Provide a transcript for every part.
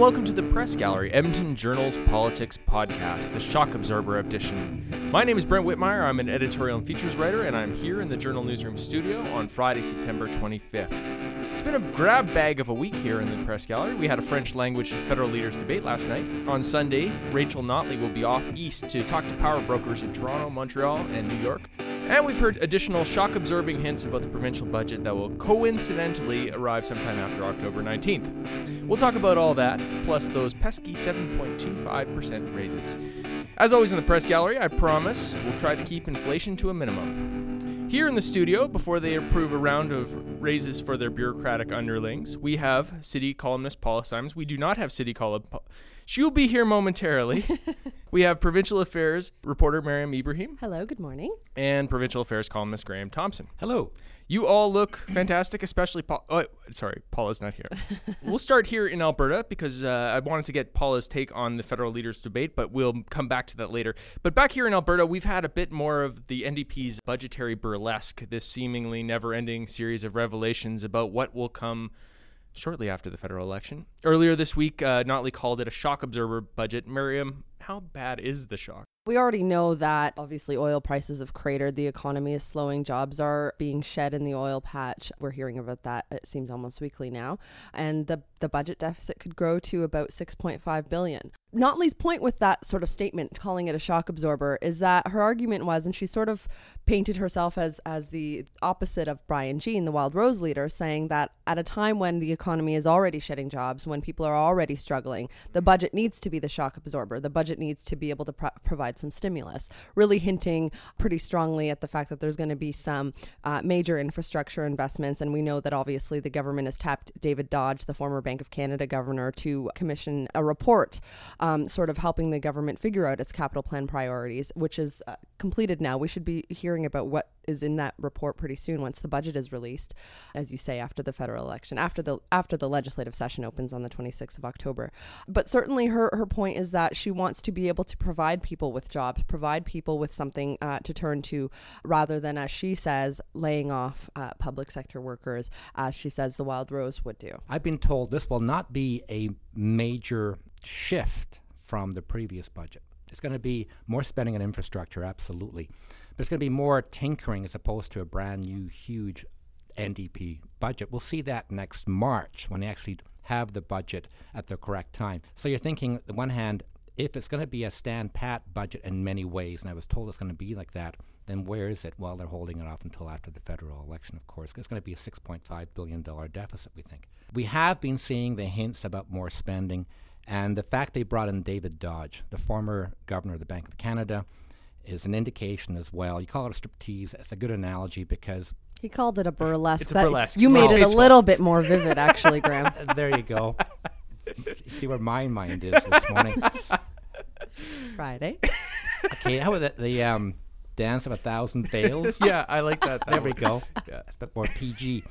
and welcome to the Press Gallery, Edmonton Journal's politics podcast, the Shock Absorber edition. My name is Brent Wittmeier. I'm an editorial and features writer, and I'm here in the Journal Newsroom studio on Friday, September 25th. It's been a grab bag of a week here in the Press Gallery. We had a French language federal leaders debate last night. On Sunday, Rachel Notley will be off east to talk to power brokers in Toronto, Montreal, and New York. And we've heard additional shock absorbing hints about the provincial budget that will coincidentally arrive sometime after October 19th. We'll talk about all that, plus those pesky 7.25% raises. As always in the press gallery, I promise we'll try to keep inflation to a minimum. Here in the studio, before they approve a round of raises for their bureaucratic underlings, we have city columnist Paula Simons. We do not have city column. She will be here momentarily. we have provincial affairs reporter Miriam Ibrahim Hello, good morning. and provincial affairs columnist Graham Thompson. Hello. You all look fantastic, especially Paul. Oh, sorry, Paula's not here. we'll start here in Alberta because uh, I wanted to get Paula's take on the federal leaders debate, but we'll come back to that later. But back here in Alberta, we've had a bit more of the NDP's budgetary burlesque, this seemingly never ending series of revelations about what will come shortly after the federal election. Earlier this week, uh, Notley called it a shock absorber budget. Miriam, how bad is the shock? We already know that obviously oil prices have cratered, the economy is slowing, jobs are being shed in the oil patch. We're hearing about that it seems almost weekly now. And the the budget deficit could grow to about 6.5 billion. Notley's point with that sort of statement, calling it a shock absorber, is that her argument was, and she sort of painted herself as as the opposite of Brian Jean, the Wild Rose leader, saying that at a time when the economy is already shedding jobs, when people are already struggling, the budget needs to be the shock absorber. The budget needs to be able to pro- provide some stimulus, really hinting pretty strongly at the fact that there's going to be some uh, major infrastructure investments. And we know that obviously the government has tapped David Dodge, the former Bank of Canada governor, to commission a report um, sort of helping the government figure out its capital plan priorities, which is uh, completed now. We should be hearing about what is in that report pretty soon once the budget is released, as you say, after the federal election, after the after the legislative session opens on the 26th of October. But certainly, her her point is that she wants to be able to provide people with jobs, provide people with something uh, to turn to, rather than, as she says, laying off uh, public sector workers, as she says the Wild Rose would do. I've been told this will not be a major shift from the previous budget. It's going to be more spending on infrastructure, absolutely. But it's going to be more tinkering as opposed to a brand new, huge NDP budget. We'll see that next March when they actually have the budget at the correct time. So you're thinking, on the one hand, if it's going to be a stand pat budget in many ways, and I was told it's going to be like that, then where is it? Well, they're holding it off until after the federal election, of course. It's going to be a $6.5 billion deficit, we think. We have been seeing the hints about more spending, and the fact they brought in David Dodge, the former governor of the Bank of Canada, is an indication as well. You call it a striptease. It's a good analogy because He called it a burlesque. It's a burlesque. You made Well, it a little bit more vivid, actually, Graham. there you go. See where my mind is this morning. It's Friday. Okay, how about the, the um, dance of a thousand veils? Yeah, I like that. There we go. Yeah. It's a bit more PG.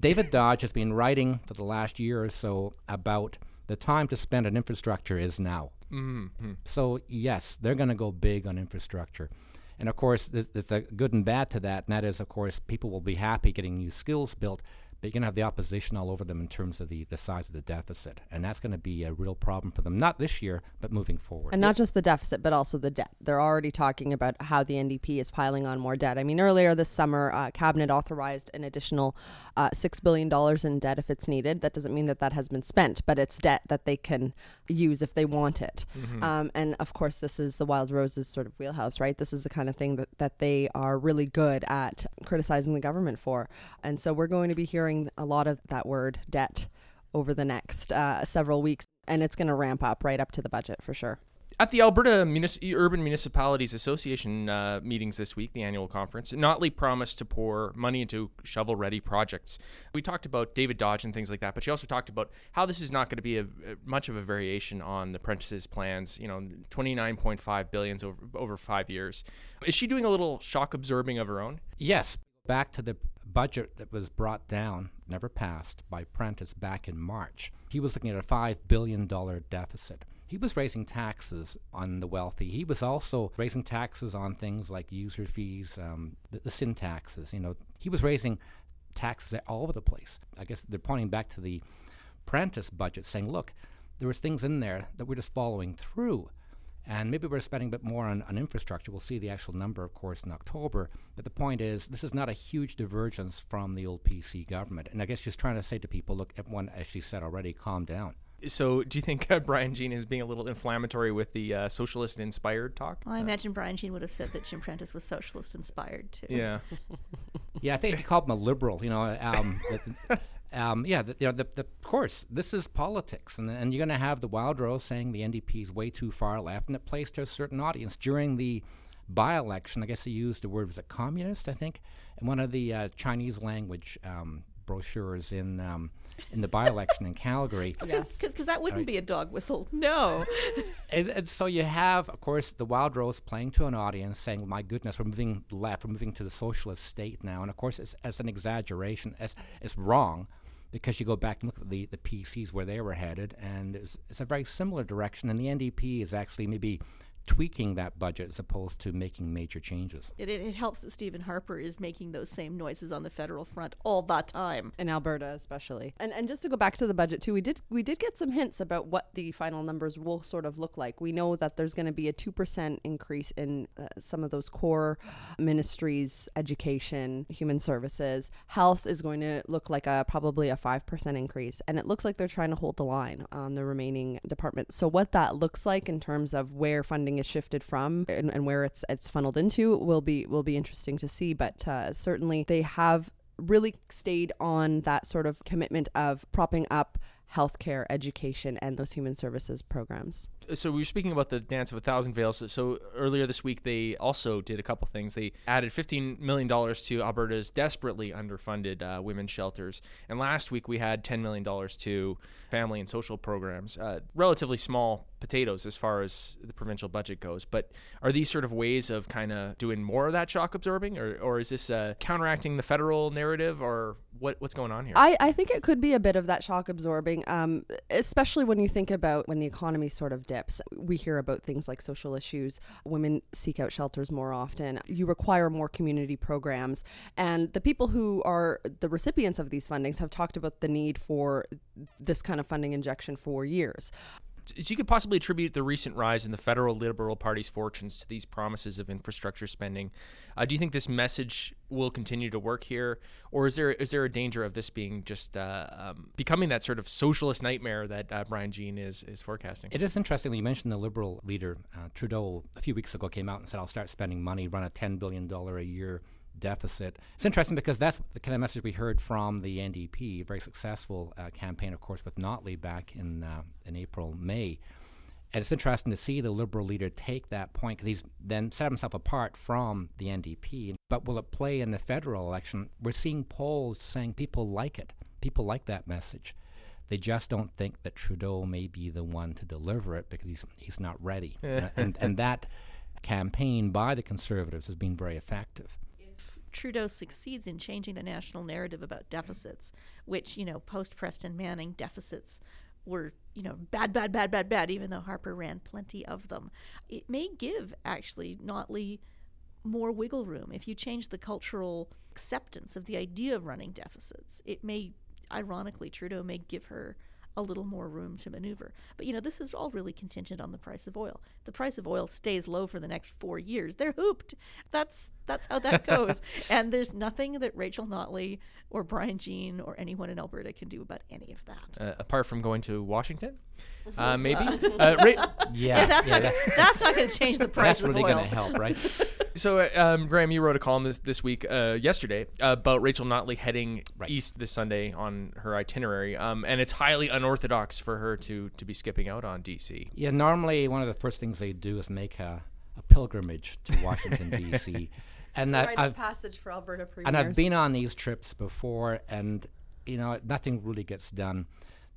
David Dodge has been writing for the last year or so about the time to spend on infrastructure is now. Mm-hmm. So, yes, they're going to go big on infrastructure. And of course, there's, there's a good and bad to that, and that is, of course, people will be happy getting new skills built, but you're going to have the opposition all over them in terms of the, the size of the deficit. And that's going to be a real problem for them, not this year, but moving forward. And not just the deficit, but also the debt. They're already talking about how the NDP is piling on more debt. I mean, earlier this summer, uh, Cabinet authorized an additional uh, $6 billion in debt if it's needed. That doesn't mean that that has been spent, but it's debt that they can use if they want it. Um, and of course, this is the Wild Roses sort of wheelhouse, right? This is the kind of thing that, that they are really good at criticizing the government for. And so we're going to be hearing a lot of that word debt over the next uh, several weeks. And it's going to ramp up right up to the budget for sure. At the Alberta Munici- Urban Municipalities Association uh, meetings this week, the annual conference, Notley promised to pour money into shovel ready projects. We talked about David Dodge and things like that, but she also talked about how this is not going to be a, a- much of a variation on the Prentice's plans, you know, 29.5 billions over, over five years. Is she doing a little shock absorbing of her own? Yes, back to the budget that was brought down, never passed, by Prentice back in March. He was looking at a $5 billion deficit. He was raising taxes on the wealthy. He was also raising taxes on things like user fees, um, the, the sin taxes. You know, he was raising taxes all over the place. I guess they're pointing back to the Prentice budget, saying, look, there was things in there that we're just following through. And maybe we're spending a bit more on, on infrastructure. We'll see the actual number, of course, in October. But the point is, this is not a huge divergence from the old PC government. And I guess she's trying to say to people, look, everyone, as she said already, calm down. So, do you think uh, Brian Jean is being a little inflammatory with the uh, socialist inspired talk? Well, I imagine Brian Jean would have said that Jim Prentice was socialist inspired too. Yeah. yeah, I think he called him a liberal. You know, um, um, yeah, the, you know, the, the, of course, this is politics, and, and you're going to have the Wildrose saying the NDP is way too far left, and it plays to a certain audience. During the by-election, I guess he used the word was it communist, I think, in one of the uh, Chinese language um, brochures in. Um, in the by-election in Calgary. Yes, because that wouldn't right. be a dog whistle. No. and, and, so you have, of course, the Wildrose playing to an audience, saying, "My goodness, we're moving left. We're moving to the socialist state now." And of course, it's, it's an exaggeration. It's, it's wrong because you go back and look at the, the PCs where they were headed, and it's, it's a very similar direction. And the NDP is actually maybe tweaking that budget as opposed to making major changes. It, it, it, helps that Stephen Harper is making those same noises on the federal front all the time in Alberta, especially. And and just to go back to the budget too, we did we did get some hints about what the final numbers will sort of look like. We know that there's going to be a two percent increase in uh, some of those core ministries, education, human services, health is going to look like a probably a five percent increase, and it looks like they're trying to hold the line on the remaining departments. So what that looks like in terms of where funding funding is shifted from and, and where it's it's funneled into will be will be interesting to see. But uh, certainly they have really stayed on that sort of commitment of propping up healthcare, education, and those human services programs so we were speaking about the dance of a thousand veils. So earlier this week, they also did a couple things. They added fifteen million dollars to Alberta's desperately underfunded uh, women's shelters, and last week we had ten million dollars to family and social programs. Uh, relatively small potatoes as far as the provincial budget goes. But are these sort of ways of kind of doing more of that shock absorbing, or, or is this uh, counteracting the federal narrative, or what, what's going on here? I, I think it could be a bit of that shock absorbing, um, especially when you think about when the economy sort of dips. We hear about things like social issues. Women seek out shelters more often. You require more community programs. And the people who are the recipients of these fundings have talked about the need for this kind of funding injection for years. So you could possibly attribute the recent rise in the federal Liberal Party's fortunes to these promises of infrastructure spending. Uh, do you think this message will continue to work here, or is there is there a danger of this being just uh, um, becoming that sort of socialist nightmare that uh, Brian Jean is is forecasting? It is interesting you mentioned the Liberal leader uh, Trudeau a few weeks ago came out and said, "I'll start spending money, run a ten billion dollar a year." Deficit. It's interesting because that's the kind of message we heard from the NDP, a very successful uh, campaign, of course, with Notley back in uh, in April, May. And it's interesting to see the Liberal leader take that point because he's then set himself apart from the NDP. But will it play in the federal election? We're seeing polls saying people like it. People like that message. They just don't think that Trudeau may be the one to deliver it because he's he's not ready. and, and, and that campaign by the Conservatives has been very effective. Trudeau succeeds in changing the national narrative about deficits, which, you know, post Preston Manning deficits were, you know, bad, bad, bad, bad, bad, even though Harper ran plenty of them. It may give, actually, Notley more wiggle room. If you change the cultural acceptance of the idea of running deficits, it may, ironically, Trudeau may give her a little more room to maneuver. But you know, this is all really contingent on the price of oil. The price of oil stays low for the next four years. They're hooped. That's that's how that goes. and there's nothing that Rachel Notley or Brian Jean or anyone in Alberta can do about any of that. Uh, apart from going to Washington, uh, maybe. uh, ra- yeah, yeah, that's yeah, not that's not going to change the price. That's really going to help, right? so, uh, um, Graham, you wrote a column this, this week, uh, yesterday, about Rachel Notley heading right. east this Sunday on her itinerary, um, and it's highly unorthodox for her to to be skipping out on DC. Yeah, normally one of the first things they do is make a, a pilgrimage to Washington D.C. And that I've, passage for Alberta premiers. And I've been on these trips before, and you know nothing really gets done.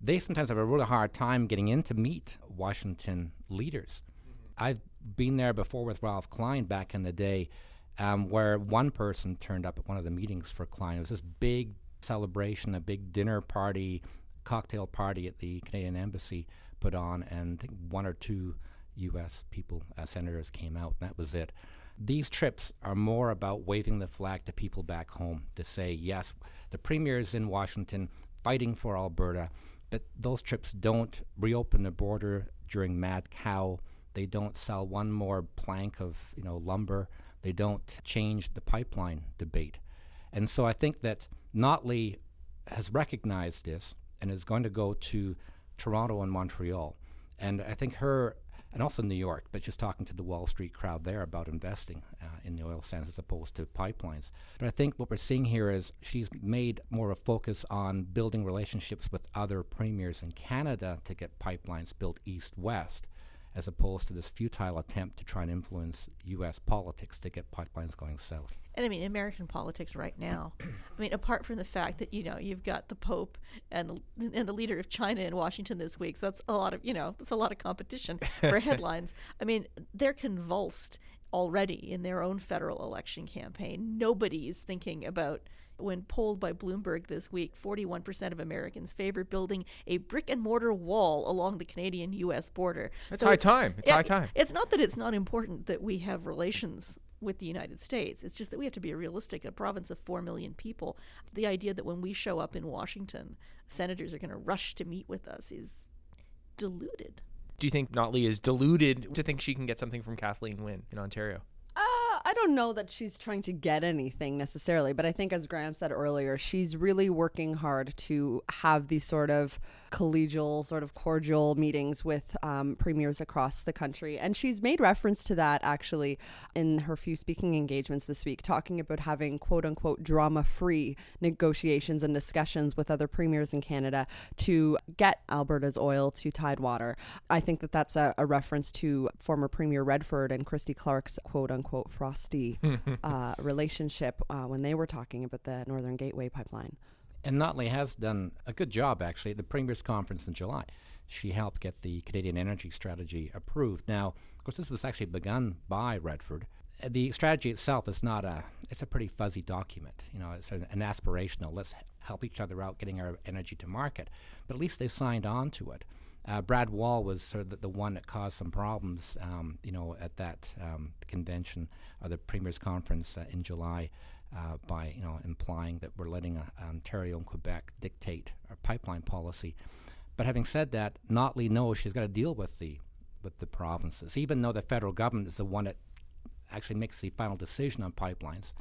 They sometimes have a really hard time getting in to meet Washington leaders. Mm-hmm. I've been there before with Ralph Klein back in the day, um, where one person turned up at one of the meetings for Klein. It was this big celebration, a big dinner party, cocktail party at the Canadian Embassy put on, and I think one or two U.S. people, uh, senators, came out, and that was it. These trips are more about waving the flag to people back home to say, yes, the premier is in Washington fighting for Alberta. but those trips don't reopen the border during mad cow. They don't sell one more plank of you know lumber. They don't change the pipeline debate. And so I think that Notley has recognized this and is going to go to Toronto and Montreal. And I think her, and also New York, but she's talking to the Wall Street crowd there about investing uh, in the oil sands as opposed to pipelines. But I think what we're seeing here is she's made more of a focus on building relationships with other premiers in Canada to get pipelines built east west as opposed to this futile attempt to try and influence U.S. politics to get pipelines going south. And I mean, American politics right now. I mean, apart from the fact that you know you've got the Pope and the, and the leader of China in Washington this week, so that's a lot of you know that's a lot of competition for headlines. I mean, they're convulsed already in their own federal election campaign. Nobody is thinking about when polled by Bloomberg this week, 41% of Americans favor building a brick and mortar wall along the Canadian US border. It's so high time. It's yeah, high time. It's not that it's not important that we have relations with the United States. It's just that we have to be realistic. A province of 4 million people, the idea that when we show up in Washington, senators are going to rush to meet with us is deluded. Do you think Notley is deluded to think she can get something from Kathleen Wynne in Ontario? I don't know that she's trying to get anything necessarily, but I think, as Graham said earlier, she's really working hard to have these sort of collegial, sort of cordial meetings with um, premiers across the country. And she's made reference to that actually in her few speaking engagements this week, talking about having quote unquote drama free negotiations and discussions with other premiers in Canada to get Alberta's oil to Tidewater. I think that that's a, a reference to former Premier Redford and Christy Clark's quote unquote frost frosty uh, relationship uh, when they were talking about the Northern Gateway pipeline. And Notley has done a good job, actually, at the Premier's Conference in July. She helped get the Canadian Energy Strategy approved. Now, of course, this was actually begun by Redford. Uh, the strategy itself is not a, it's a pretty fuzzy document. You know, it's an, an aspirational, let's help each other out getting our energy to market. But at least they signed on to it. Uh, Brad Wall was sort of the, the, one that caused some problems, um, you know, at that um, convention or the Premier's Conference uh, in July uh, by, you know, implying that we're letting uh, Ontario and Quebec dictate our pipeline policy. But having said that, Notley knows she's got to deal with the with the provinces, even though the federal government is the one that actually makes the final decision on pipelines.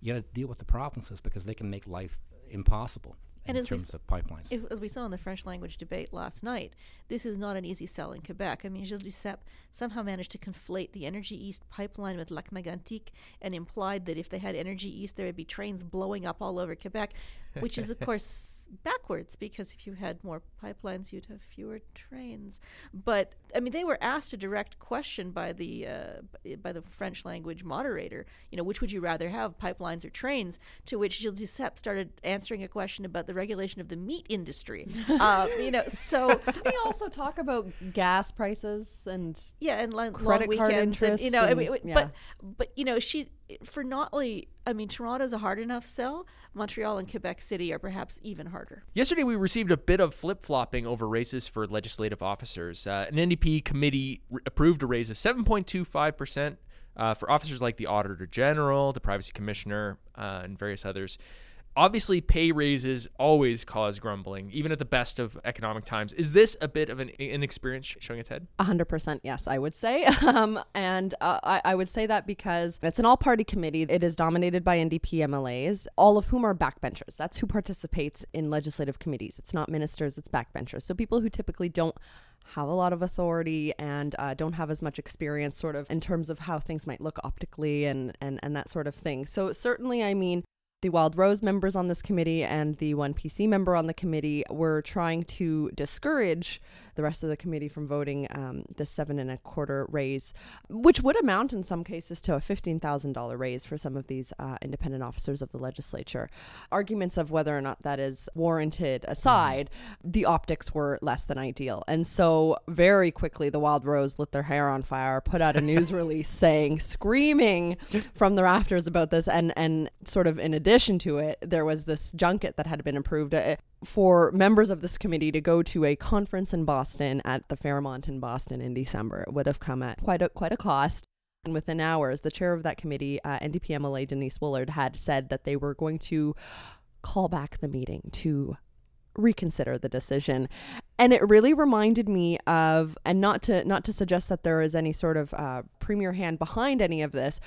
You got to deal with the provinces because they can make life impossible and in terms of pipelines. If, as we saw in the French language debate last night, this is not an easy sell in Quebec. I mean, Gilles Duceppe somehow managed to conflate the Energy East pipeline with Lac Mégantic and implied that if they had Energy East, there would be trains blowing up all over Quebec, which is, of course, backwards because if you had more pipelines, you'd have fewer trains. But I mean, they were asked a direct question by the uh, by the French language moderator. You know, which would you rather have, pipelines or trains? To which Gilles Duceppe started answering a question about the regulation of the meat industry. uh, you know, so did he also talk about gas prices and yeah, and long, credit long card interest and, you know, I mean, yeah. but but you know, she for Notley. I mean, Toronto's a hard enough sell. Montreal and Quebec City are perhaps even harder. Yesterday, we received a bit of flip flopping over raises for legislative officers. Uh, an NDP committee r- approved a raise of 7.25% uh, for officers like the Auditor General, the Privacy Commissioner, uh, and various others. Obviously, pay raises always cause grumbling, even at the best of economic times. Is this a bit of an inexperience showing its head? A hundred percent, yes, I would say, um, and uh, I, I would say that because it's an all-party committee. It is dominated by NDP MLAs, all of whom are backbenchers. That's who participates in legislative committees. It's not ministers; it's backbenchers. So people who typically don't have a lot of authority and uh, don't have as much experience, sort of in terms of how things might look optically and and and that sort of thing. So certainly, I mean. The Wild Rose members on this committee and the one PC member on the committee were trying to discourage the rest of the committee from voting um, the seven and a quarter raise, which would amount in some cases to a $15,000 raise for some of these uh, independent officers of the legislature. Arguments of whether or not that is warranted aside, the optics were less than ideal. And so, very quickly, the Wild Rose lit their hair on fire, put out a news release saying, screaming from the rafters about this. And, and sort of in addition to it, there was this junket that had been approved. Uh, for members of this committee to go to a conference in Boston at the Fairmont in Boston in December. It would have come at quite a quite a cost. And within hours, the chair of that committee, uh, NDP MLA Denise Woollard, had said that they were going to call back the meeting to reconsider the decision. And it really reminded me of, and not to not to suggest that there is any sort of uh, premier hand behind any of this,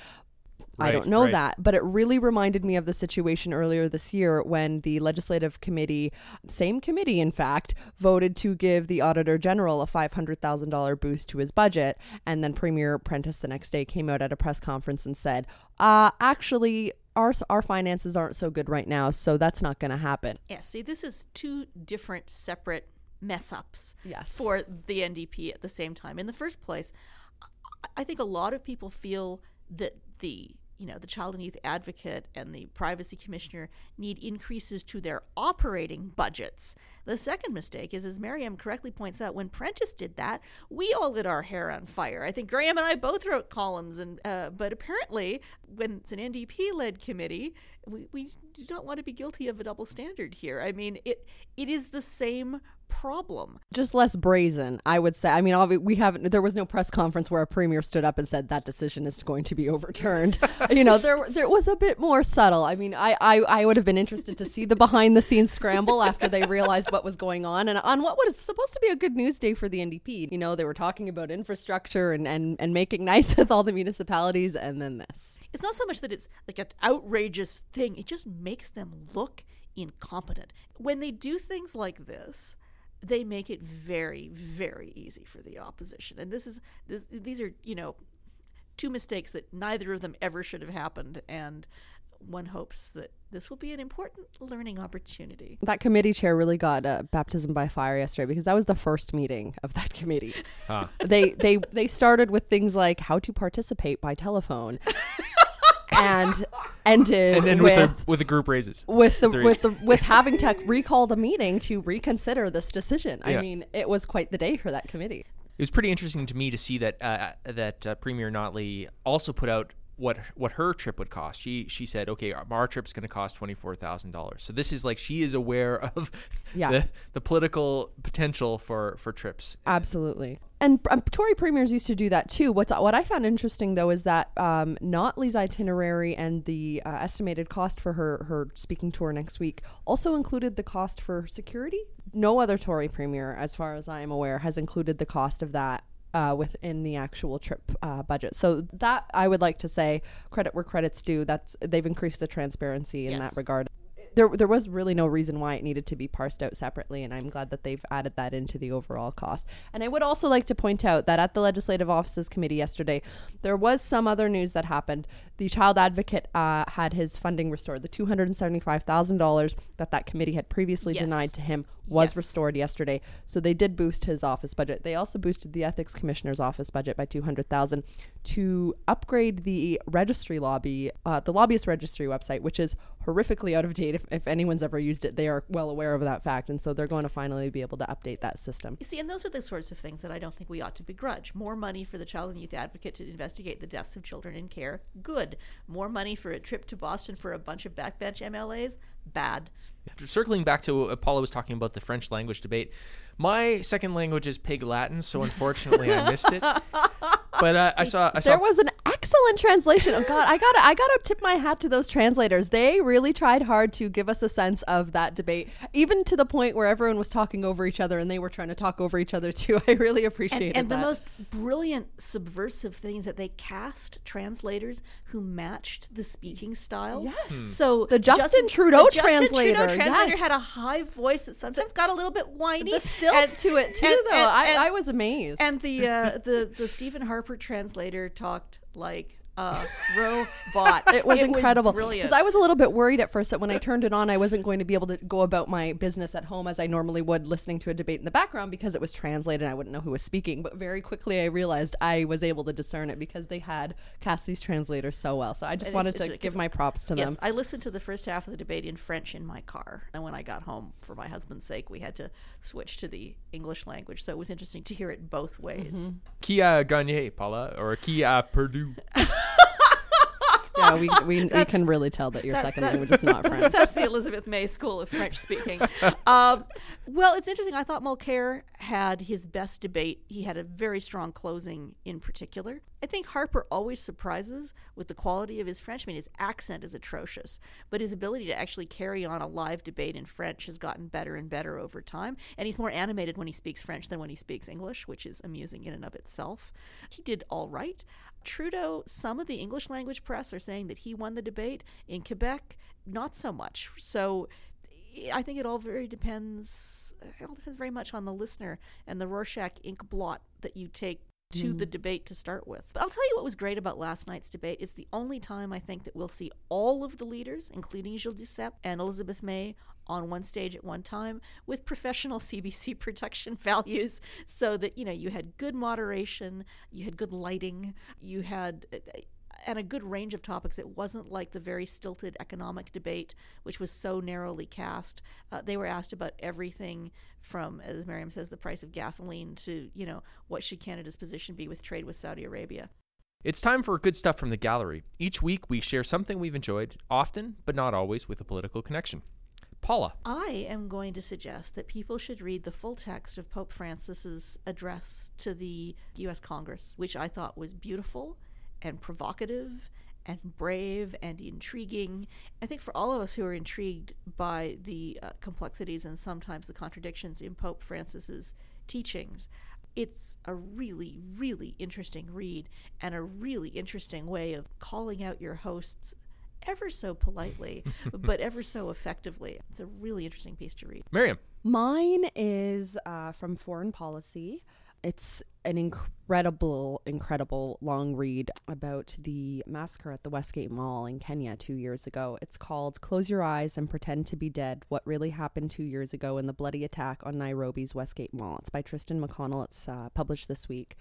I don't know right. that, but it really reminded me of the situation earlier this year when the legislative committee, same committee in fact, voted to give the auditor general a $500,000 boost to his budget. And then Premier Prentice the next day came out at a press conference and said, uh, actually, our, our finances aren't so good right now, so that's not going to happen. Yeah, see, this is two different separate mess ups Yes. for the NDP at the same time. In the first place, I- I think a lot of people feel that the you know the child and youth advocate and the privacy commissioner need increases to their operating budgets. The second mistake is, as Mariam correctly points out, when Prentice did that, we all lit our hair on fire. I think Graham and I both wrote columns, and uh, but apparently, when it's an NDP-led committee, we, we do not want to be guilty of a double standard here. I mean, it it is the same problem. just less brazen, I would say. I mean, we haven't. There was no press conference where a premier stood up and said that decision is going to be overturned. you know, there there was a bit more subtle. I mean, I, I I would have been interested to see the behind the scenes scramble after they realized what was going on and on what was supposed to be a good news day for the NDP. You know, they were talking about infrastructure and and and making nice with all the municipalities, and then this. It's not so much that it's like an outrageous thing, it just makes them look incompetent. When they do things like this, they make it very, very easy for the opposition. And this is this, these are, you know, two mistakes that neither of them ever should have happened and one hopes that this will be an important learning opportunity. That committee chair really got uh, baptism by fire yesterday because that was the first meeting of that committee. Huh. they they they started with things like how to participate by telephone, and ended And then with. with the, with the group raises. with the Three. with the with having to recall the meeting to reconsider this decision. I Yeah. mean, it was quite the day for that committee. It was pretty interesting to me to see that uh, that uh, Premier Notley also put out what what her trip would cost. She she said, okay, our, our trip's going to cost twenty four thousand dollars. So this is like she is aware of Yeah. the, the political potential for for trips. Absolutely. And um, Tory premiers used to do that too. What's what I found interesting though is that um, Notley's itinerary and the uh, estimated cost for her her speaking tour next week also included the cost for security. No other Tory premier, as far as I am aware, has included the cost of that. Uh, within the actual trip uh, budget, so that I would like to say credit where credit's due. That's they've increased the transparency in Yes. that regard there there was really no reason why it needed to be parsed out separately and I'm glad that they've added that into the overall cost. And I would also like to point out that at the legislative offices committee yesterday there was some other news that happened. The child advocate uh, had his funding restored. The $275,000 that that committee had previously Yes. denied to him was Yes. restored yesterday. So they did boost his office budget. They also boosted the ethics commissioner's office budget by 200,000 to upgrade the registry lobby, uh, the lobbyist registry website, which is horrifically out of date. If, if anyone's ever used it, they are well aware of that fact. And so they're going to finally be able to update that system. You see, and those are the sorts of things that I don't think we ought to begrudge. More money for the Child and Youth Advocate to investigate the deaths of children in care, good. More money for a trip to Boston for a bunch of backbench MLAs, bad. Circling back to what Paula was talking about the French language debate, my second language is Pig Latin, so unfortunately I missed it. But uh, I saw I saw There was an excellent translation. Oh God, I gotta I gotta tip my hat to those translators. They really tried hard to give us a sense of that debate, even to the point where everyone was talking over each other and they were trying to talk over each other too. I really appreciated And, and the most brilliant subversive thing is that they cast translators who matched the speaking styles. Yes. Hmm. So The Justin Trudeau the Justin translator, Trudeau translator yes. had a high voice that sometimes got a little bit whiny. Stilts and- to it too, and- though. and- I, I was amazed. And the uh, the the Stephen Harper translator talked like a robot. it was incredible. Because I was a little bit worried at first that when I turned it on, I wasn't going to be able to go about my business at home as I normally would, listening to a debate in the background because it was translated and I wouldn't know who was speaking. But very quickly, I realized I was able to discern it because they had cast these translators so well. So I just And wanted it's- to give my props to Yes, them. I listened to the first half of the debate in French in my car. And when I got home, for my husband's sake, we had to switch to the English language. So it was interesting to hear it both ways. Mm-hmm. qui a gagné, Paula, or qui a perdu. yeah, we, we, we can really tell that your second language is not French. That's the Elizabeth May School of French speaking. um, well, it's interesting. I thought Mulcair had his best debate. He had a very strong closing in particular. I think Harper always surprises with the quality of his French. I mean, his accent is atrocious, but his ability to actually carry on a live debate in French has gotten better and better over time. And he's more animated when he speaks French than when he speaks English, which is amusing in and of itself. He did all right. Trudeau, some of the English language press are saying that he won the debate. In Quebec, not so much. So I think it all very depends. It all depends very much on the listener and the Rorschach ink blot that you take to the mm. debate to start with. But I'll tell you what was great about last night's debate. It's the only time I think that we'll see all of the leaders, including Gilles Duceppe and Elizabeth May, on one stage at one time with professional CBC production values so that you know you had good moderation, you had good lighting, you had uh, and a good range of topics. It wasn't like the very stilted economic debate, which was so narrowly cast. Uh, they were asked about everything from, as Miriam says, the price of gasoline to, you know, what should Canada's position be with trade with Saudi Arabia. It's time for good stuff from the gallery. Each week we share something we've enjoyed, often, but not always, with a political connection. Paula. I am going to suggest that people should read the full text of Pope Francis's address to the US Congress, which I thought was beautiful and provocative and brave and intriguing. I think for all of us who are intrigued by the uh, complexities and sometimes the contradictions in Pope Francis's teachings, it's a really, really interesting read and a really interesting way of calling out your hosts ever so politely, but ever so effectively. It's a really interesting piece to read. Miriam. Mine is uh, from Foreign Policy. It's an incredible, incredible long read about the massacre at the Westgate Mall in Kenya two years ago. It's called Close Your Eyes and Pretend to Be Dead What Really Happened Two Years Ago in the Bloody Attack on Nairobi's Westgate Mall. It's by Tristan McConnell. It's uh, published this week.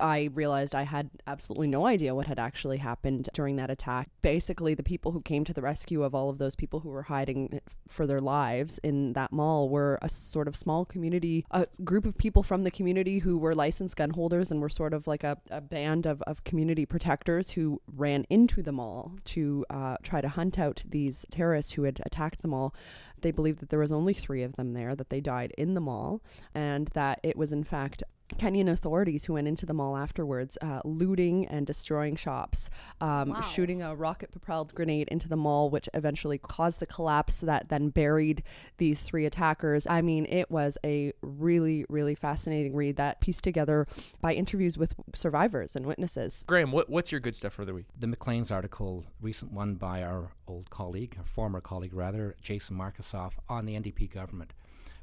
I realized I had absolutely no idea what had actually happened during that attack. Basically, the people who came to the rescue of all of those people who were hiding for their lives in that mall were a sort of small community, a group of people from the community who were licensed gun holders and were sort of like a, a band of, of community protectors who ran into the mall to uh, try to hunt out these terrorists who had attacked the mall. They believed that there was only three of them there, that they died in the mall, and that it was in fact Kenyan authorities who went into the mall afterwards, uh, looting and destroying shops, um, wow. shooting a rocket propelled grenade into the mall, which eventually caused the collapse that then buried these three attackers. I mean, it was a really, really fascinating read that pieced together by interviews with survivors and witnesses. Graham, what, what's your good stuff for the week? The Maclean's article, recent one by our old colleague, our former colleague rather, Jason Markusoff, on the NDP government.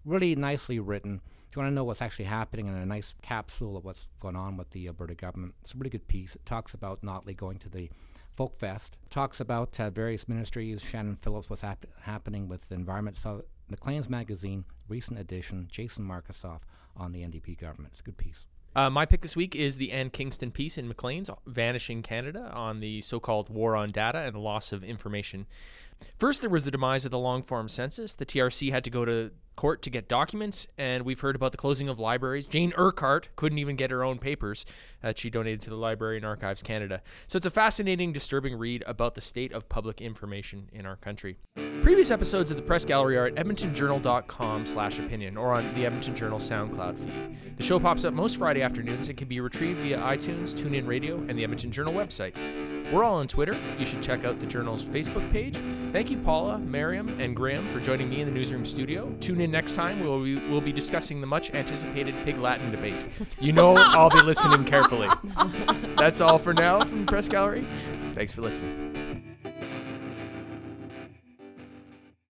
Really nicely written if you want to know what's actually happening in a nice capsule of what's going on with the Alberta government, it's a really good piece. It talks about Notley going to the Folk Fest, talks about uh, various ministries, Shannon Phillips, what's hap- happening with the environment. So, Maclean's Magazine, recent edition, Jason Markusoff on the NDP government. It's a good piece. Uh, my pick this week is the Anne Kingston piece in Maclean's Vanishing Canada on the so called war on data and the loss of information. First, there was the demise of the long form census. The TRC had to go to court to get documents, and we've heard about the closing of libraries. Jane Urquhart couldn't even get her own papers that she donated to the Library and Archives Canada. So it's a fascinating, disturbing read about the state of public information in our country. Previous episodes of the Press Gallery are at edmontonjournal.com slash opinion or on the Edmonton Journal SoundCloud feed. The show pops up most Friday afternoons and can be retrieved via iTunes, TuneIn Radio, and the Edmonton Journal website. We're all on Twitter. You should check out the Journal's Facebook page. Thank you, Paula, Miriam, and Graham for joining me in the newsroom studio. Tune in next time. We'll be, we'll be discussing the much anticipated Pig Latin debate. You know I'll be listening carefully. That's all for now from the Press Gallery. Thanks for listening.